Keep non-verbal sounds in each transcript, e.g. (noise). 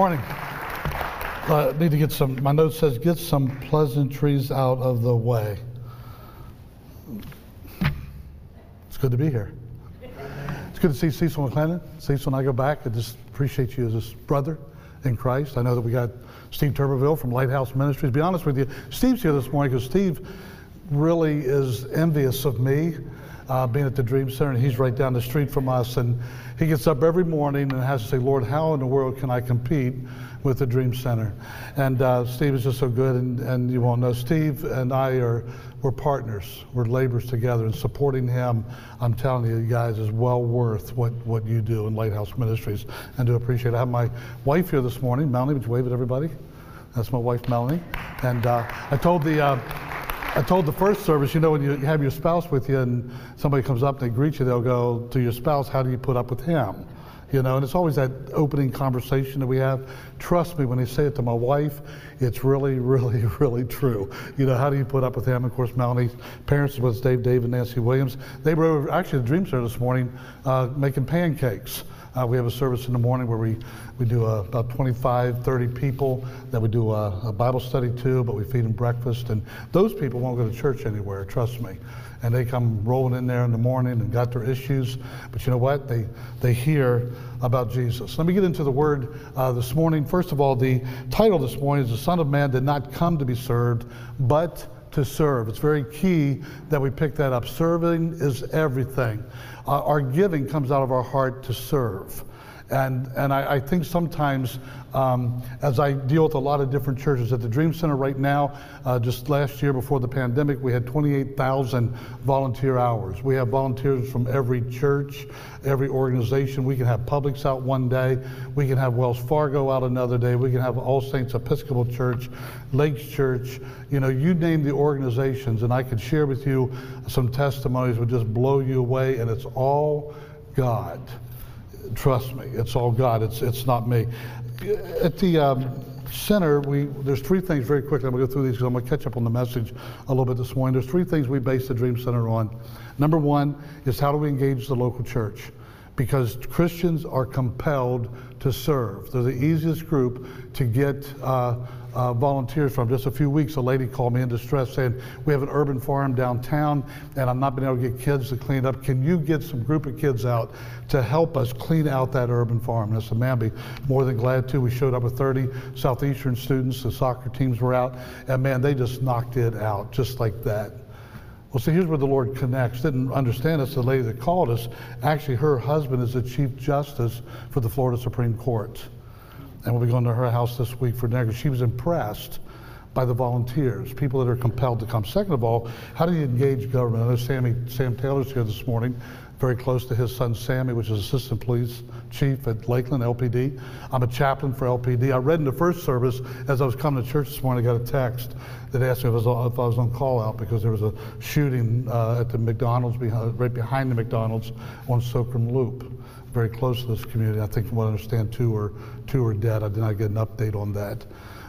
morning. Uh, need to get some, my note says, get some pleasantries out of the way. It's good to be here. It's good to see Cecil McClendon. Cecil and I go back. I just appreciate you as a brother in Christ. I know that we got Steve Tuberville from Lighthouse Ministries. Be honest with you, Steve's here this morning because Steve really is envious of me uh, being at the Dream Center, and he's right down the street from us. And he gets up every morning and has to say, Lord, how in the world can I compete with the Dream Center? And uh, Steve is just so good, and, and you won't know. Steve and I are we're partners. We're laborers together, and supporting him, I'm telling you guys, is well worth what, what you do in Lighthouse Ministries. And to appreciate it. I have my wife here this morning. Melanie, would you wave at everybody? That's my wife, Melanie. And uh, I told the uh, I told the first service, you know, when you have your spouse with you and somebody comes up and they greet you, they'll go to your spouse, how do you put up with him? You know, and it's always that opening conversation that we have. Trust me, when they say it to my wife, it's really, (laughs) really, really true. You know, how do you put up with him? Of course, Melanie's parents was Dave, Dave, and Nancy Williams. They were actually at the Dream Center this morning uh, making pancakes. Uh, we have a service in the morning where we, we do uh, about 25, 30 people that we do a, a, Bible study to, but we feed them breakfast. And those people won't go to church anywhere, trust me. And they come rolling in there in the morning and got their issues. But you know what? They, they hear about Jesus. Let me get into the word uh, this morning. First of all, the title this morning is The Son of Man did not come to be served, but to serve. It's very key that we pick that up. Serving is everything. Uh, our giving comes out of our heart to serve. And, and I, I think sometimes, um, as I deal with a lot of different churches at the Dream Center right now, uh, just last year before the pandemic, we had 28,000 volunteer hours. We have volunteers from every church, every organization. We can have Publix out one day. We can have Wells Fargo out another day. We can have All Saints Episcopal Church, Lakes Church. You know, you name the organizations, and I could share with you some testimonies would just blow you away, and it's all God. Trust me, it's all God. It's it's not me. At the um, center, we there's three things very quickly. I'm gonna go through these because I'm gonna catch up on the message a little bit this morning. There's three things we base the Dream Center on. Number one is how do we engage the local church? Because Christians are compelled to serve. They're the easiest group to get. Uh, uh, volunteers from. Just a few weeks, a lady called me in distress saying, We have an urban farm downtown and I'm not being able to get kids to clean up. Can you get some group of kids out to help us clean out that urban farm? And I said, Man, be more than glad to. We showed up with 30 Southeastern students. The soccer teams were out. And man, they just knocked it out just like that. Well, see, here's where the Lord connects. Didn't understand us. The lady that called us, actually, her husband is the Chief Justice for the Florida Supreme Court and we'll be going to her house this week for dinner. She was impressed by the volunteers, people that are compelled to come. Second of all, how do you engage government? I know Sammy, Sam Taylor's here this morning, very close to his son Sammy, which is assistant police chief at Lakeland LPD. I'm a chaplain for LPD. I read in the first service as I was coming to church this morning, I got a text that asked me if I was, if I was on call out because there was a shooting uh, at the McDonald's, behind, right behind the McDonald's on Socrum Loop very close to this community. I think from what I understand, two are, two are dead. I did not get an update on that.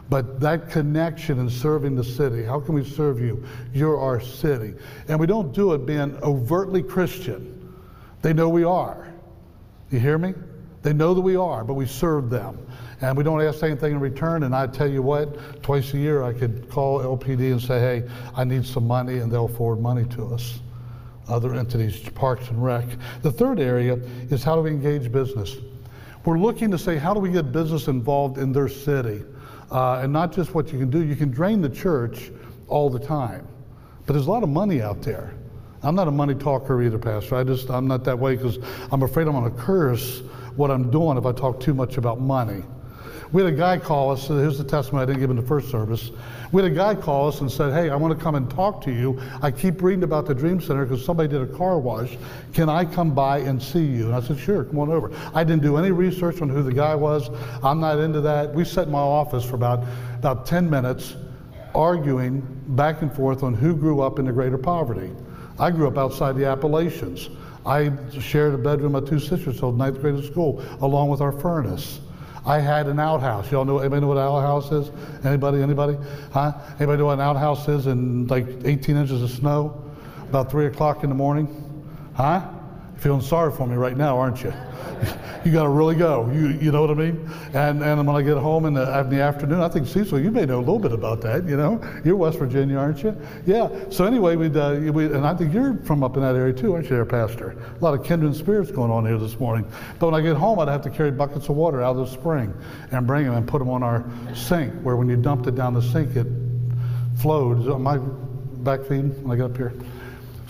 But that connection and serving the city, how can we serve you? You're our city. And we don't do it being overtly Christian. They know we are. You hear me? They know that we are, but we serve them. And we don't ask anything in return. And I tell you what, twice a year I could call LPD and say, hey, I need some money, and they'll forward money to us other entities, Parks and Rec. The third area is how do we engage business? We're looking to say, how do we get business involved in their city? Uh, and not just what you can do. You can drain the church all the time, but there's a lot of money out there. I'm not a money talker either, Pastor. I just, I'm not that way because I'm afraid I'm going to curse what I'm doing if I talk too much about money. We had a guy call us, here's the testimony I didn't give in the first service. We had a guy call us and said, Hey, I want to come and talk to you. I keep reading about the Dream Center because somebody did a car wash. Can I come by and see you? And I said, Sure, come on over. I didn't do any research on who the guy was. I'm not into that. We sat in my office for about, about 10 minutes arguing back and forth on who grew up in the greater poverty. I grew up outside the Appalachians. I shared a bedroom with two sisters till ninth grade at school, along with our furnace. I had an outhouse. Y'all know anybody know what an outhouse is? Anybody? Anybody? Huh? Anybody know what an outhouse is in like 18 inches of snow? About three o'clock in the morning? Huh? Feeling sorry for me right now, aren't you? (laughs) you got to really go. You, you know what I mean? And, and when I get home in the, in the afternoon, I think, Cecil, you may know a little bit about that, you know? You're West Virginia, aren't you? Yeah. So anyway, we'd, uh, we, and I think you're from up in that area too, aren't you there, Pastor? A lot of kindred spirits going on here this morning. But when I get home, I'd have to carry buckets of water out of the spring and bring them and put them on our sink, where when you dumped it down the sink, it flowed. Is my back feed when I get up here?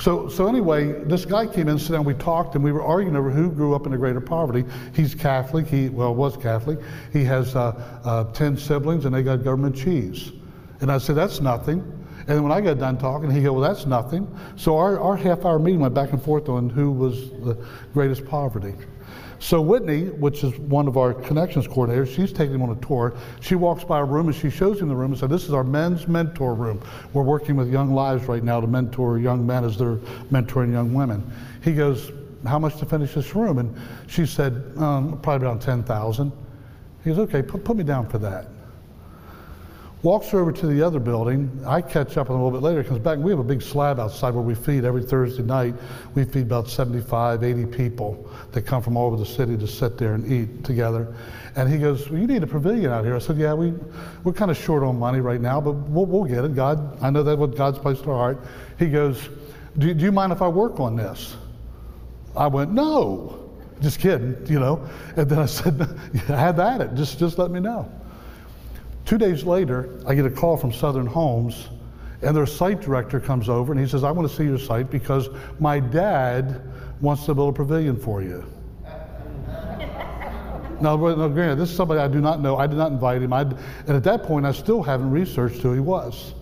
So, so anyway, this guy came in, sat down, we talked, and we were arguing over who grew up in the greater poverty. He's Catholic. He well was Catholic. He has uh, uh, ten siblings, and they got government cheese. And I said, that's nothing. And then when I got done talking, he go, well, that's nothing. So our, our half-hour meeting went back and forth on who was the greatest poverty. So Whitney, which is one of our connections coordinators, she's taking him on a tour. She walks by a room and she shows him the room and said, "This is our men's mentor room. We're working with young lives right now to mentor young men as they're mentoring young women." He goes, "How much to finish this room?" And she said, um, "Probably around ten thousand. He goes, "Okay, put, put me down for that." Walks over to the other building. I catch up with him a little bit later, comes back, we have a big slab outside where we feed every Thursday night. We feed about 75, 80 people that come from all over the city to sit there and eat together. And he goes, well, You need a pavilion out here. I said, Yeah, we, we're kind of short on money right now, but we'll, we'll get it. God, I know that's what God's placed in our heart. He goes, do, do you mind if I work on this? I went, No. Just kidding, you know. And then I said, Have at it. Just, just let me know. Two days later, I get a call from Southern Homes, and their site director comes over and he says, I want to see your site because my dad wants to build a pavilion for you. (laughs) now, now, granted, this is somebody I do not know. I did not invite him. I'd, and at that point, I still haven't researched who he was.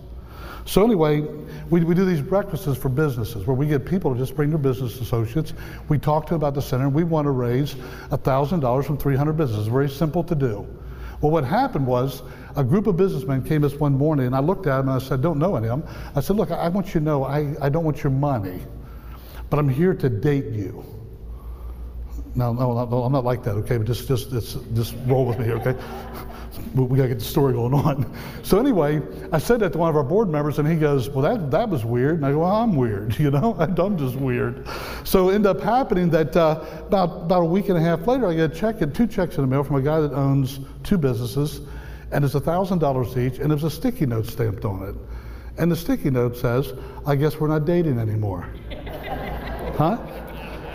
So anyway, we, we do these breakfasts for businesses where we get people to just bring their business associates. We talk to them about the center. And We want to raise $1,000 from 300 businesses. Very simple to do. Well, what happened was a group of businessmen came this one morning, and I looked at them and I said, Don't know any of them. I said, Look, I want you to know I, I don't want your money, but I'm here to date you. No, no, no, I'm not like that, okay? But just, just, just, just roll with me here, okay? we got to get the story going on. So anyway, I said that to one of our board members, and he goes, "Well, that that was weird." And I go, well, "I'm weird, (laughs) you know. (laughs) I'm just weird." So it ended up happening that uh, about about a week and a half later, I get a check, two checks in the mail from a guy that owns two businesses, and it's a thousand dollars each, and there's a sticky note stamped on it, and the sticky note says, "I guess we're not dating anymore." (laughs) huh?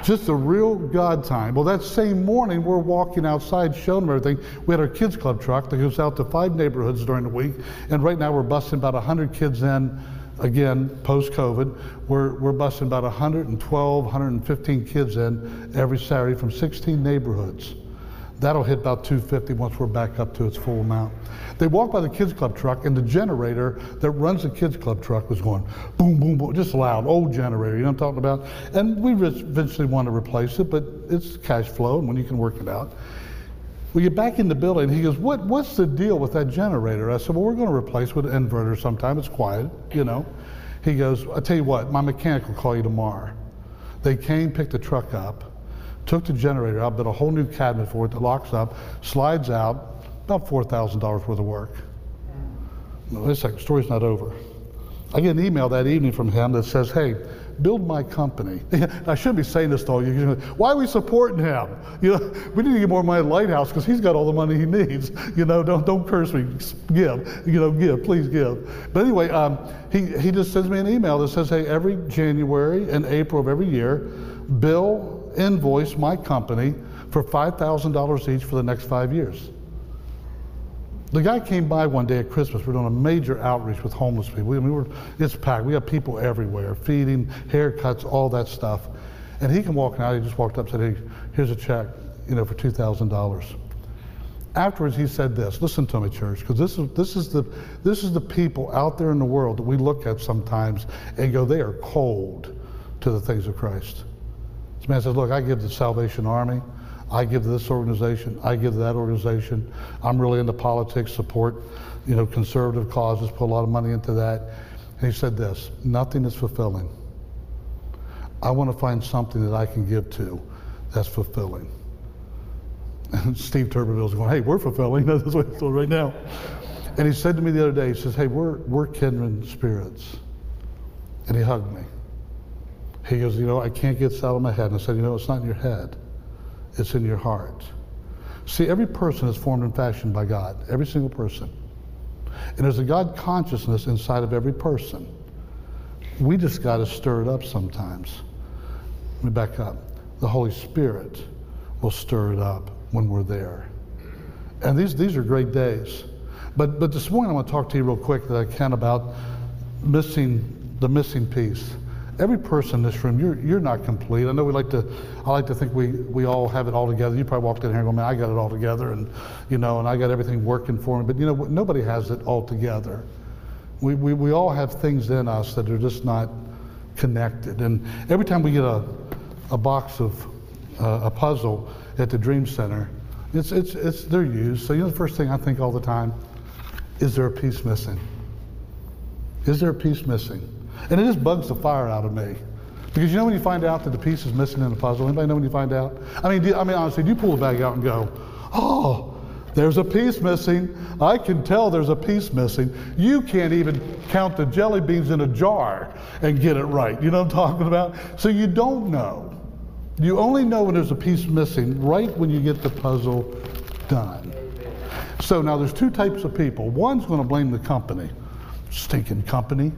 Just a real God time. Well, that same morning, we're walking outside, showing everything. We had our kids club truck that goes out to five neighborhoods during the week, and right now we're busing about 100 kids in. Again, post COVID, we're, we're busing about 112, 115 kids in every Saturday from 16 neighborhoods. That'll hit about 250 once we're back up to its full amount. They walked by the kids club truck, and the generator that runs the kids club truck was going boom, boom, boom, just loud, old generator. You know what I'm talking about? And we eventually want to replace it, but it's cash flow, and when you can work it out. We get back in the building. He goes, what, What's the deal with that generator? I said, Well, we're going to replace with an inverter sometime. It's quiet, you know. He goes, I tell you what, my mechanic will call you tomorrow. They came, picked the truck up took the generator out, built a whole new cabinet for it that locks up, slides out, about $4,000 worth of work. Wait a second, story's not over. I get an email that evening from him that says, hey, build my company. (laughs) I shouldn't be saying this to all you. Why are we supporting him? You know, we need to get more money at Lighthouse because he's got all the money he needs. (laughs) You know, don't don't curse me. Give. You know, give. Please give. But anyway, um, he he just sends me an email that says, hey, every January and April of every year, bill invoice my company for $5,000 each for the next five years. The guy came by one day at Christmas. We're doing a major outreach with homeless people. We, we were, it's packed. We have people everywhere, feeding, haircuts, all that stuff. And he came walking out. He just walked up and said, hey, here's a check, you know, for $2,000. Afterwards, he said this. Listen to me, church, because this is, this, is the, this is the people out there in the world that we look at sometimes and go, they are cold to the things of Christ. This man says, Look, I give to the Salvation Army. I give to this organization. I give to that organization. I'm really into politics, support, you know, conservative causes, put a lot of money into that. And he said this nothing is fulfilling. I want to find something that I can give to that's fulfilling. And (laughs) Steve Tuberville's going, hey, we're fulfilling. (laughs) That's what he's doing right now. And he said to me the other day, he says, hey, we're, we're kindred spirits. And he hugged me. He goes, You know, I can't get this out of my head. And I said, You know, it's not in your head, it's in your heart. See, every person is formed and fashioned by God, every single person. And there's a God consciousness inside of every person. We just got to stir it up sometimes. Let me back up. The Holy Spirit will stir it up when we're there. And these, these are great days. But, but this morning I want to talk to you real quick that I can about missing the missing piece. Every person in this room, you're, you're not complete. I know we like to, I like to think we, we all have it all together. You probably walked in here and go, man, I got it all together and, you know, and I got everything working for me. But, you know, nobody has it all together. We, we, we all have things in us that are just not connected. And every time we get a, a box of uh, a puzzle at the Dream Center, it's, it's, it's, they're used. So, you know, the first thing I think all the time, is there a piece missing? Is there a piece missing? And it just bugs the fire out of me. Because you know when you find out that the piece is missing in the puzzle? Anybody know when you find out? I mean, do, I mean, honestly, do you pull the bag out and go, oh, there's a piece missing. I can tell there's a piece missing. You can't even count the jelly beans in a jar and get it right. You know what I'm talking about? So you don't know. You only know when there's a piece missing right when you get the puzzle done. So now there's two types of people. One's going to blame the company. Stinking company.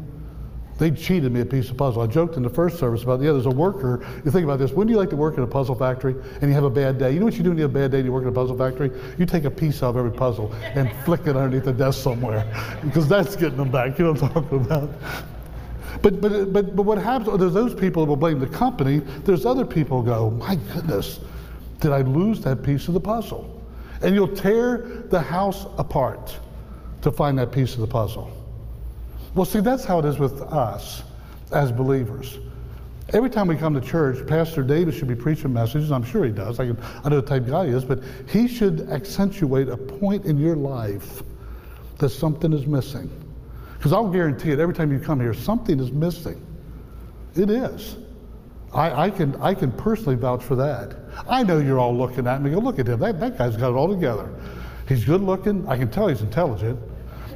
They cheated me a piece of puzzle. I joked in the first service about, yeah, there's a worker. You think about this. When do you like to work in a puzzle factory and you have a bad day? You know what you do when you have a bad day and you work in a puzzle factory? You take a piece out of every puzzle and (laughs) flick it underneath the desk somewhere (laughs) because that's getting them back. You know what I'm talking about? But, but, but, but what happens, there's those people that will blame the company. There's other people go, my goodness, did I lose that piece of the puzzle? And you'll tear the house apart to find that piece of the puzzle. Well, see, that's how it is with us as believers. Every time we come to church, Pastor David should be preaching messages. I'm sure he does. I, can, I know the type guy he is, but he should accentuate a point in your life that something is missing. Because I'll guarantee it, every time you come here, something is missing. It is. I, I, can, I can personally vouch for that. I know you're all looking at me. Go, look at him. That, that guy's got it all together. He's good looking. I can tell he's intelligent.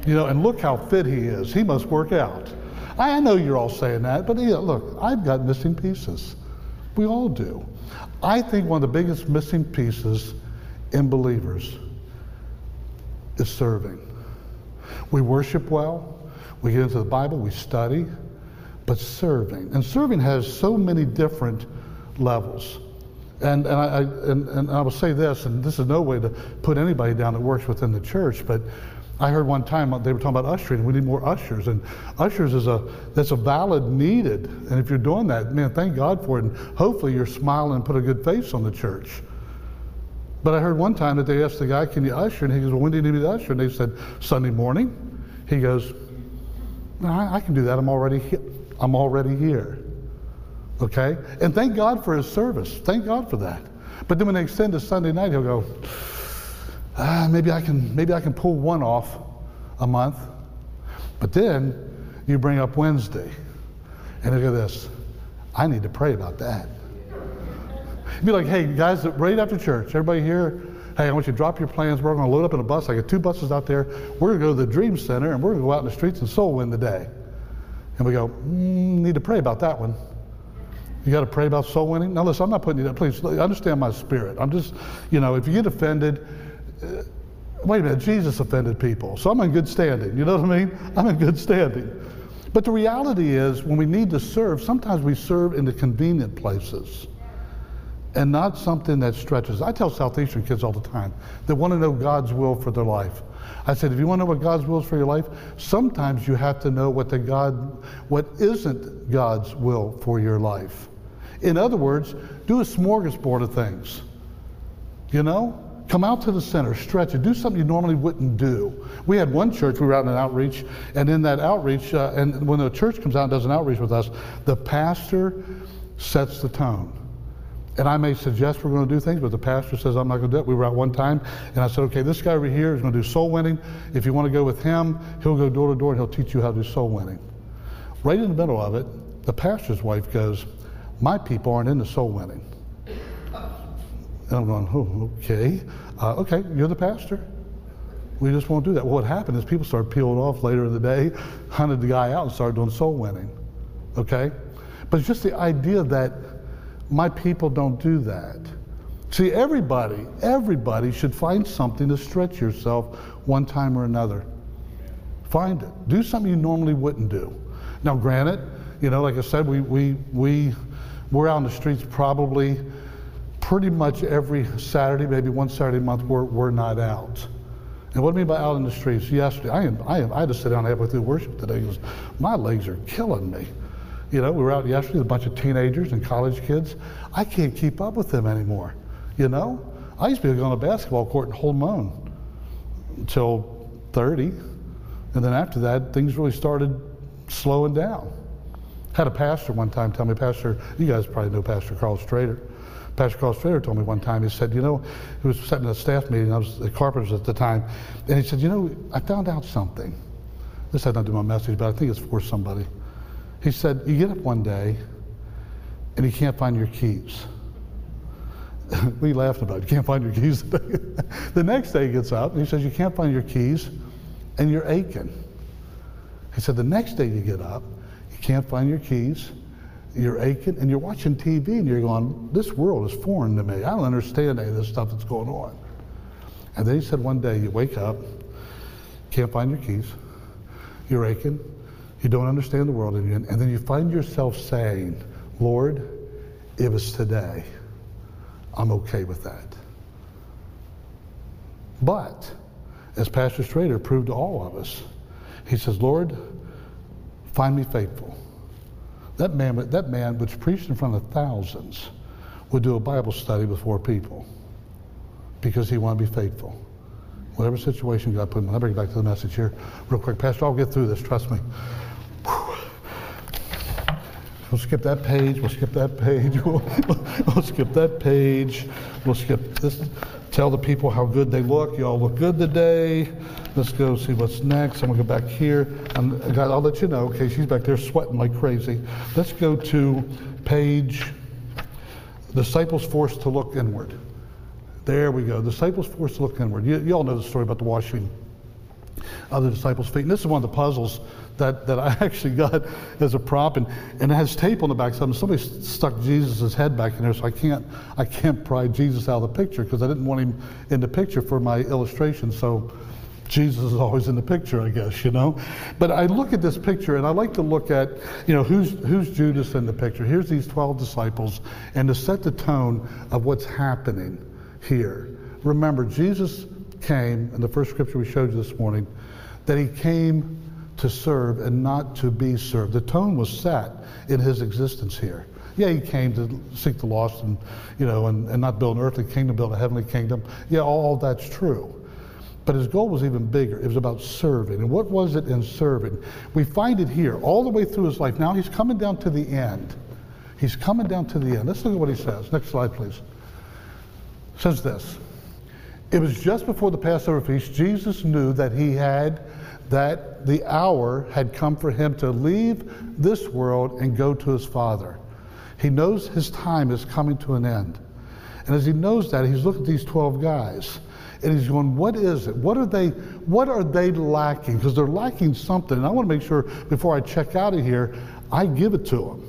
You know, and look how fit he is. He must work out. I know you're all saying that, but yeah, look, I've got missing pieces. We all do. I think one of the biggest missing pieces in believers is serving. We worship well, we get into the Bible, we study, but serving. And serving has so many different levels. And, and, I, and, and I will say this, and this is no way to put anybody down that works within the church, but I heard one time uh, they were talking about ushering. We need more ushers, and ushers is a that's a valid needed. And if you're doing that, man, thank God for it. And hopefully you're smiling and put a good face on the church. But I heard one time that they asked the guy, "Can you usher?" And he goes, "Well, when do you need me to usher?" And they said, "Sunday morning." He goes, no, I, I can do that. I'm already he- I'm already here." Okay, and thank God for his service. Thank God for that. But then when they extend to Sunday night, he'll go ah, maybe I can maybe I can pull one off a month. But then you bring up Wednesday, and look at this. I need to pray about that. You'd be like, hey guys, right after church, everybody here, hey, I want you to drop your plans. We're going to load up in a bus. I got two buses out there. We're going to go to the Dream Center, and we're going to go out in the streets and soul win the day. And we go, mm, need to pray about that one. You got to pray about soul winning. Now, listen, I'm not putting you down. Please understand my spirit. I'm just, you know, if you get offended, Uh, wait a minute, Jesus offended people, so I'm in good standing. You know what I mean? I'm in good standing. But the reality is, when we need to serve, sometimes we serve in the convenient places and not something that stretches. I tell Southeastern kids all the time that want to know God's will for their life. I said, if you want to know what God's will is for your life, sometimes you have to know what the God, what isn't God's will for your life. In other words, do a smorgasbord of things. You know, Come out to the center, stretch it, do something you normally wouldn't do. We had one church, we were out in an outreach, and in that outreach, uh, and when the church comes out and does an outreach with us, the pastor sets the tone. And I may suggest we're going to do things, but the pastor says, I'm not going to do it. We were out one time, and I said, okay, this guy over here is going to do soul winning. If you want to go with him, he'll go door to door and he'll teach you how to do soul winning. Right in the middle of it, the pastor's wife goes, My people aren't into soul winning. And I'm going, oh, okay. Uh, okay, you're the pastor. We just won't do that. Well, what happened is people started peeling off later in the day, hunted the guy out, and started doing soul winning. Okay? But it's just the idea that my people don't do that. See, everybody, everybody should find something to stretch yourself one time or another. Find it. Do something you normally wouldn't do. Now, granted, you know, like I said, we, we, we, we're out on the streets probably pretty much every Saturday, maybe one Saturday a month, we're, we're not out. And what do I mean by out in the streets, yesterday, I, am, I, am, I had to sit down halfway through worship today because my legs are killing me. You know, we were out yesterday with a bunch of teenagers and college kids. I can't keep up with them anymore. You know, I used to be able to go on a basketball court and hold my own until 30. And then after that, things really started slowing down. Had a pastor one time tell me, Pastor, you guys probably know Pastor Karl Strader. Pastor Karl Strader told me one time, he said, you know, he was sitting at a staff meeting, I was at Carpenters at the time, and he said, you know, I found out something. This had nothing to do my message, but I think it's for somebody. He said, You get up one day and you can't find your keys. (laughs) we laughed about it. You can't find your keys (laughs) the next day he gets up and he says, You can't find your keys and you're aching. He said, The next day you get up, you can't find your keys, you're aching, and you're watching TV and you're going, This world is foreign to me. I don't understand any of this stuff that's going on. And then he said, One day you wake up, can't find your keys, you're aching, you don't understand the world, and then you find yourself saying, Lord, if it's today, I'm okay with that. But, as Pastor Strader proved to all of us, he says, Lord, find me faithful. That man, that man which preached in front of thousands would do a Bible study with four people because he wanted to be faithful. Whatever situation God put him in. Me bring back to the message here real quick. Pastor, I'll get through this, trust me. We'll skip that page. We'll skip that page. (laughs) We'll, we'll, skip that page. We'll skip this. Tell the people how good they look. You all look good today. Let's go see what's next. I'm to go back here. I'm, God, I'll let you know. Okay, she's back there sweating like crazy. Let's go to page Disciples Forced to Look Inward. There we go. Disciples Forced to Look Inward. You, you all know the story about the washing of the disciples' feet. And this is one of the puzzles that, that I (laughs) actually got as a prop, and, and it has tape on the back. So somebody stuck Jesus' head back in there, so I can't I can't pry Jesus out of the picture because I didn't want him in the picture for my illustration. So Jesus is always in the picture, I guess, you know. But I look at this picture and I like to look at, you know, who's who's Judas in the picture? Here's these 12 disciples, and to set the tone of what's happening here. Remember, Jesus came, in the first scripture we showed you this morning, that he came to serve and not to be served. The tone was set in his existence here. Yeah, he came to seek the lost and, you know, and, and not build an earthly kingdom, build a heavenly kingdom. Yeah, all, that's true. But his goal was even bigger. It was about serving. And what was it in serving? We find it here all the way through his life. Now he's coming down to the end. He's coming down to the end. Let's look at what he says. Next slide, please. Says this. It was just before the Passover feast, Jesus knew that he had that the hour had come for him to leave this world and go to his Father. He knows his time is coming to an end. And as he knows that, he's looking at these 12 guys and he's going, What is it? What are they, what are they lacking? Because they're lacking something. And I want to make sure before I check out of here, I give it to them.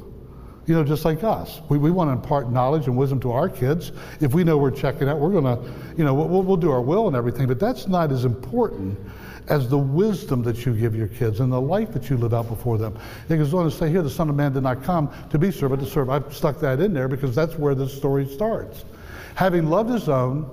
You know, just like us. We, we want to impart knowledge and wisdom to our kids. If we know we're checking out, we're going to, you know, we'll, we'll do our will and everything, but that's not as important as the wisdom that you give your kids and the life that you live out before them. It goes on to say here, the Son of Man did not come to be served, but to serve. I've stuck that in there because that's where the story starts. Having loved his own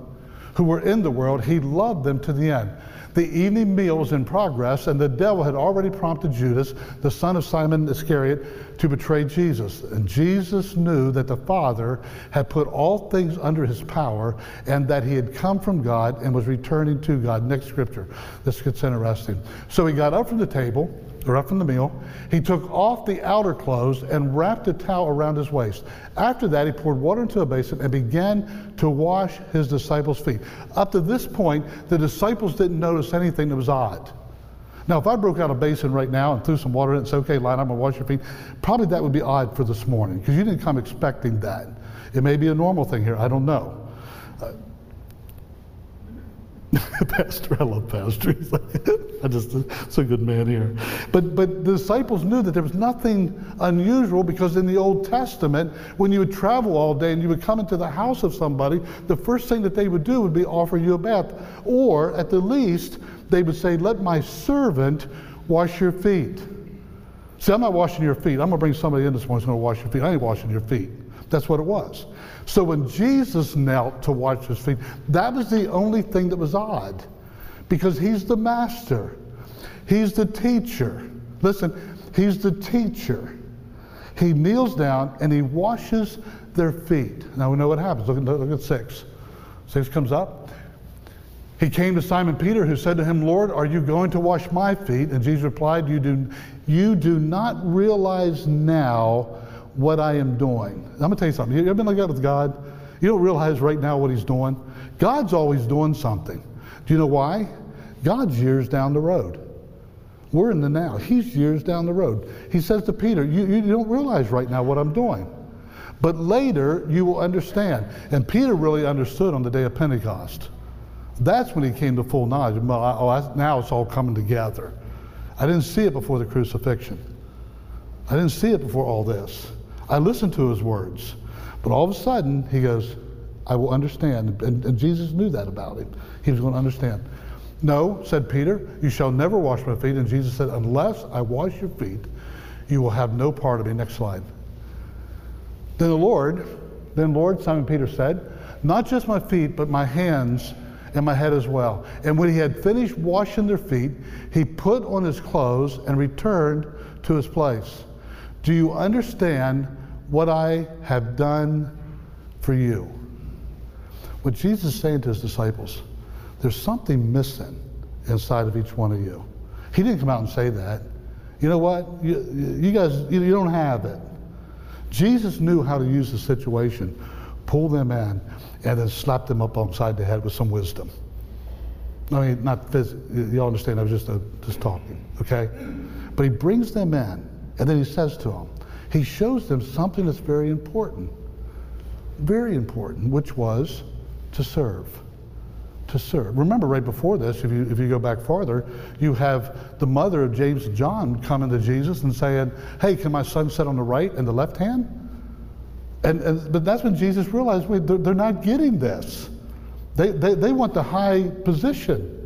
who were in the world, he loved them to the end. The evening meal was in progress, and the devil had already prompted Judas, the son of Simon Iscariot, to betray Jesus. And Jesus knew that the Father had put all things under his power, and that he had come from God and was returning to God. Next scripture. This gets interesting. So he got up from the table up from the meal. He took off the outer clothes and wrapped a towel around his waist. After that, he poured water into a basin and began to wash his disciples' feet. Up to this point, the disciples didn't notice anything that was odd. Now, if I broke out a basin right now and threw some water in it and said, okay, line, I'm going to wash your feet, probably that would be odd for this morning because you didn't come expecting that. It may be a normal thing here, I don't know. Uh, (laughs) Pastor, I love Pastor. He's like, (laughs) I just, it's a good man here. But, but the disciples knew that there was nothing unusual because in the Old Testament, when you would travel all day and you would come into the house of somebody, the first thing that they would do would be offer you a bath. Or at the least, they would say, Let my servant wash your feet. See, I'm not washing your feet. I'm going to bring somebody in this morning who's going to wash your feet. I ain't washing your feet. That's what it was. So when Jesus knelt to wash his feet, that was the only thing that was odd because he's the master, he's the teacher. Listen, he's the teacher. He kneels down and he washes their feet. Now we know what happens. Look at, look at six. Six comes up. He came to Simon Peter, who said to him, Lord, are you going to wash my feet? And Jesus replied, You do, you do not realize now what I am doing. I'm going to tell you something. You ever been like that with God? You don't realize right now what He's doing. God's always doing something. Do you know why? God's years down the road. We're in the now. He's years down the road. He says to Peter, you, you don't realize right now what I'm doing. But later you will understand. And Peter really understood on the day of Pentecost. That's when he came to full knowledge. Oh, now it's all coming together. I didn't see it before the crucifixion. I didn't see it before all this. I listened to his words. But all of a sudden, he goes, I will understand. And, and, Jesus knew that about him. He was going to understand. No, said Peter, you shall never wash my feet. And Jesus said, Unless I wash your feet, you will have no part of me. Next slide. Then the Lord, then Lord, Simon Peter said, Not just my feet, but my hands and my head as well. And when he had finished washing their feet, he put on his clothes and returned to his place. Do you understand what I have done for you? What Jesus is saying to his disciples, there's something missing inside of each one of you. He didn't come out and say that. You know what? You, you guys, you, you don't have it. Jesus knew how to use the situation, pull them in, and then slap them up upside the head with some wisdom. I mean, not physically, you all understand, I was just, uh, just talking, okay? But he brings them in, and then he says to them, he shows them something that's very important. Very important, which was to serve. To serve. Remember, right before this, if you, if you go back farther, you have the mother of James and John coming to Jesus and saying, Hey, can my son sit on the right and the left hand? And, and but that's when Jesus realized, wait, they're, they're not getting this. They, they, they want the high position.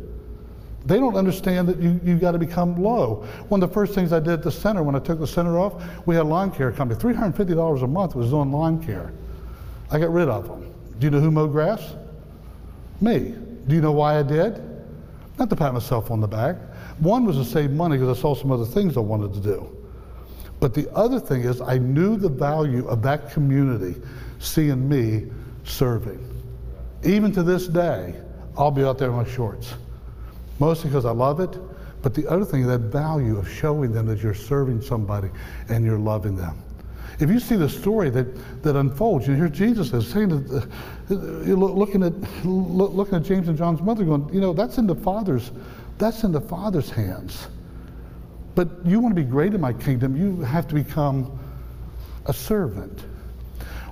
They don't understand that you, you got to become low. One of the first things I did at the center, when I took the center off, we had lawn care company. $350 a month was on lawn care. I got rid of them. Do you know who mowed grass? Me. Do you know why I did? Not to pat myself on the back. One was to save money because I saw some other things I wanted to do. But the other thing is, I knew the value of that community seeing me serving. Even to this day, I'll be out there in my shorts mostly because I love it. But the other thing, that value of showing them that you're serving somebody and you're loving them. If you see the story that, that unfolds, you hear Jesus is saying, that, uh, looking at looking at James and John's mother, going, you know, that's in the Father's, that's in the Father's hands. But you want to be great in my kingdom, you have to become a servant.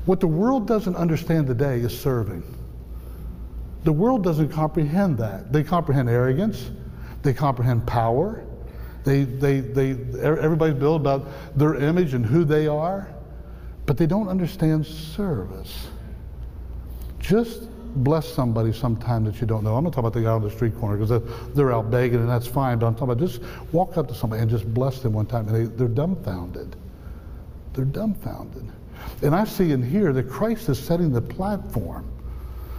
What the world doesn't understand today is serving. The world doesn't comprehend that. They comprehend arrogance, they comprehend power. They, they, they, everybody's built about their image and who they are, but they don't understand service. Just bless somebody sometime that you don't know. I'm not talking about the guy on the street corner because they're out begging and that's fine, but I'm talking about just walk up to somebody and just bless them one time and they, they're dumbfounded. They're dumbfounded. And I see and hear that Christ is setting the platform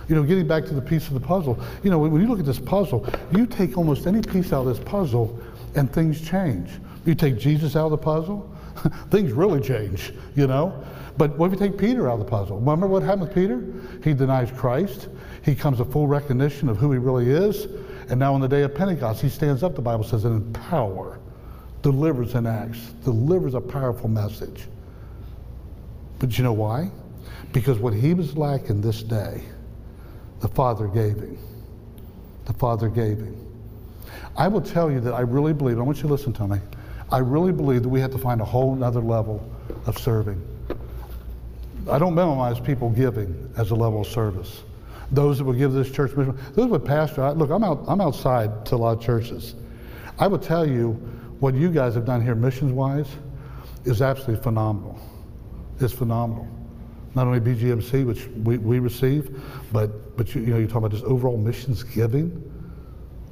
you know, getting back to the piece of the puzzle, you know, when you look at this puzzle, you take almost any piece out of this puzzle and things change. You take Jesus out of the puzzle, (laughs) things really change, you know. But what if you take Peter out of the puzzle? Remember what happened with Peter? He denies Christ. He comes to full recognition of who he really is. And now on the day of Pentecost, he stands up, the Bible says, and in power delivers in Acts, delivers a powerful message. But you know why? Because what he was lacking this day, the Father gave him. The Father gave him. I will tell you that I really believe, I want you to listen to me, I really believe that we have to find a whole other level of serving. I don't minimize people giving as a level of service. Those that will give this church mission. Those would pastor. Look, I'm out. I'm outside to a lot of churches. I would tell you what you guys have done here, missions wise, is absolutely phenomenal. It's phenomenal. Not only BGMC, which we, we receive, but but you, you know you're talking about just overall missions giving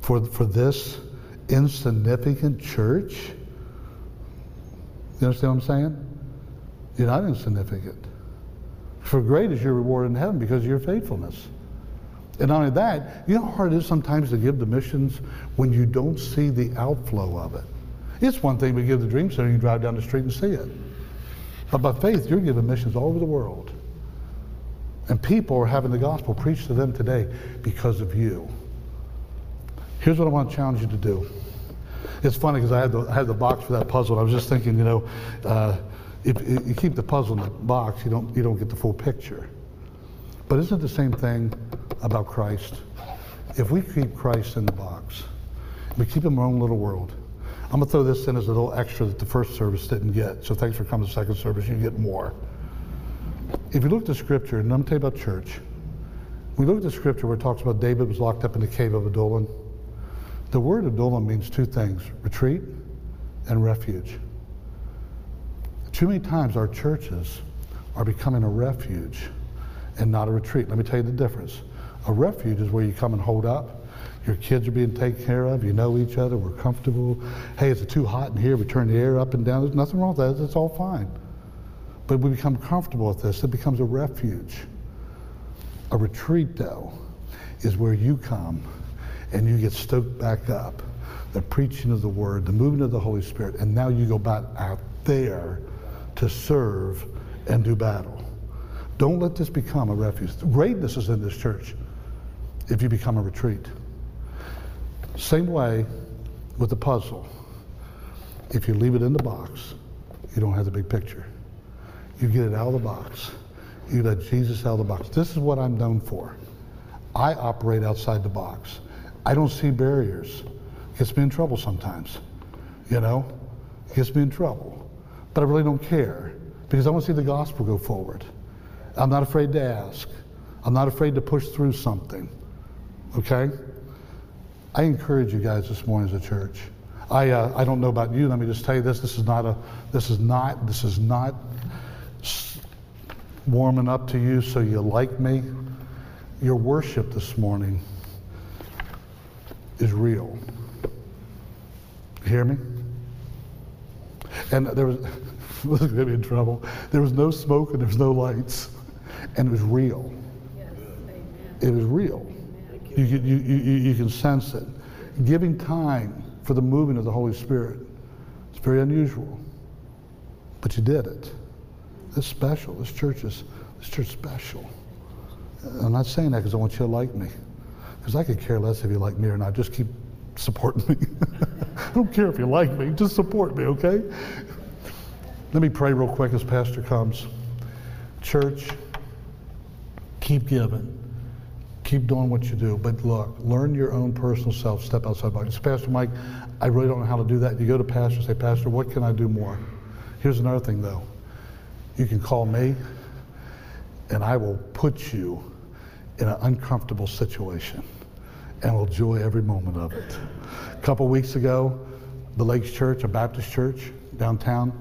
for for this insignificant church. You understand what I'm saying? You're not insignificant. For great is your reward in heaven because of your faithfulness. And not only that, you know how hard it is sometimes to give the missions when you don't see the outflow of it. It's one thing we give the Dream Center, you drive down the street and see it. But by faith, you're giving missions all over the world. And people are having the gospel preached to them today because of you. Here's what I want to challenge you to do. It's funny because I had the, I had the box for that puzzle. and I was just thinking, you know, uh, if, if you keep the puzzle in the box, you don't, you don't get the full picture. But isn't the same thing about Christ? If we keep Christ in the box, we keep him in our own little world. I'm going to throw this in as a little extra that the first service didn't get. So thanks for coming to the second service. You get more. If you look at the scripture, and I'm tell you about church. We look at the scripture where it talks about David was locked up in the cave of Adullam. The word Adullam means two things retreat and refuge. Too many times our churches are becoming a refuge and not a retreat. Let me tell you the difference. A refuge is where you come and hold up. Your kids are being taken care of. You know each other. We're comfortable. Hey, is it too hot in here? We turn the air up and down. There's nothing wrong with that. It's all fine. But we become comfortable with this. It becomes a refuge. A retreat, though, is where you come and you get stoked back up. The preaching of the word, the movement of the Holy Spirit, and now you go back out there to serve and do battle. Don't let this become a refuge. Greatness is in this church if you become a retreat. Same way with the puzzle. If you leave it in the box, you don't have the big picture. You get it out of the box. You let Jesus out of the box. This is what I'm known for. I operate outside the box. I don't see barriers. It gets me in trouble sometimes. You know? It gets me in trouble. But I really don't care because I want to see the gospel go forward. I'm not afraid to ask. I'm not afraid to push through something. Okay? I encourage you guys this morning as a church. I, uh, I don't know about you. Let me just tell you this. This is not a. This is not. This is not warming up to you so you like me. Your worship this morning is real. You hear me? And there was. (laughs) This is going to be in trouble. There was no smoke and there was no lights, and it was real. Yes. It was real. You, you, you you can sense it. Giving time for the moving of the Holy Spirit. It's very unusual. But you did it. It's special. This church is this church special. I'm not saying that because I want you to like me. Because I could care less if you like me or not. Just keep supporting me. (laughs) I don't care if you like me. Just support me, okay? Let me pray real quick as Pastor comes. Church, keep giving. Keep doing what you do. But look, learn your own personal self. Step outside box. Pastor Mike, I really don't know how to do that. You go to Pastor and say, Pastor, what can I do more? Here's another thing, though. You can call me, and I will put you in an uncomfortable situation, and will enjoy every moment of it. A couple weeks ago, the Lakes Church, a Baptist church downtown,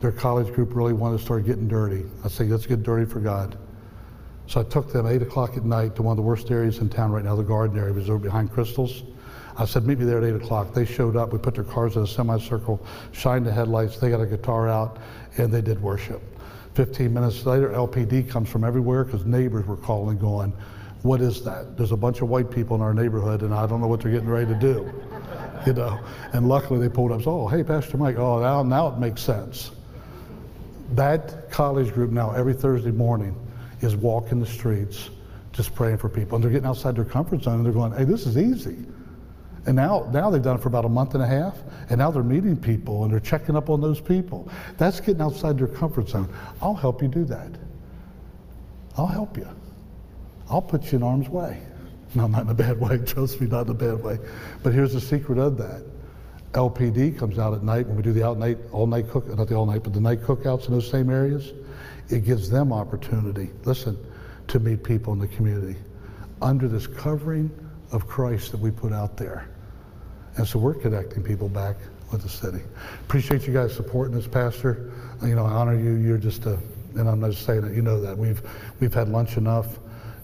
their college group really wanted to start getting dirty. I said, let's get dirty for God. So I took them 8 o'clock at night to one of the worst areas in town right now, the garden area, was over behind Crystals. I said, meet me there at 8 o'clock. They showed up. We put their cars in a semicircle, shined the headlights. They got a guitar out, and they did worship. 15 minutes later, LPD comes from everywhere because neighbors were calling, going, what is that? There's a bunch of white people in our neighborhood, and I don't know what they're getting ready to do. (laughs) You know, and luckily they pulled up. Oh, hey, Pastor Mike. Oh, now, now it makes sense that college group now every Thursday morning is walking the streets just praying for people. And they're getting outside their comfort zone and they're going, hey, this is easy. And now, now they've done it for about a month and a half, and now they're meeting people and they're checking up on those people. That's getting outside their comfort zone. I'll help you do that. I'll help you. I'll put you in harm's way. No, not in a bad way. (laughs) Trust me, not in a bad way. But here's the secret of that. LPD comes out at night when we do the out night, all night cook, not the all night, but the night cookouts in those same areas. It gives them opportunity, listen, to meet people in the community. under this covering of Christ that we put out there. And so we're connecting people back with the city. Appreciate you guys supporting us, Pastor. You know, I honor you. You're just a, and I'm not just saying that. You know that we've we've had lunch enough.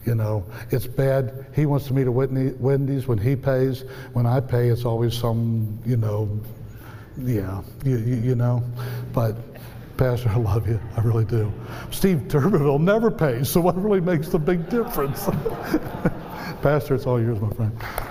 You know, it's bad. He wants to meet at Whitney, Wendy's when he pays. When I pay, it's always some, you know, yeah, you, you, you know. But Pastor, (laughs) I love you. I really do. Steve Turbeville never pays, so what really makes the big difference? (laughs) Pastor, it's all yours, my friend.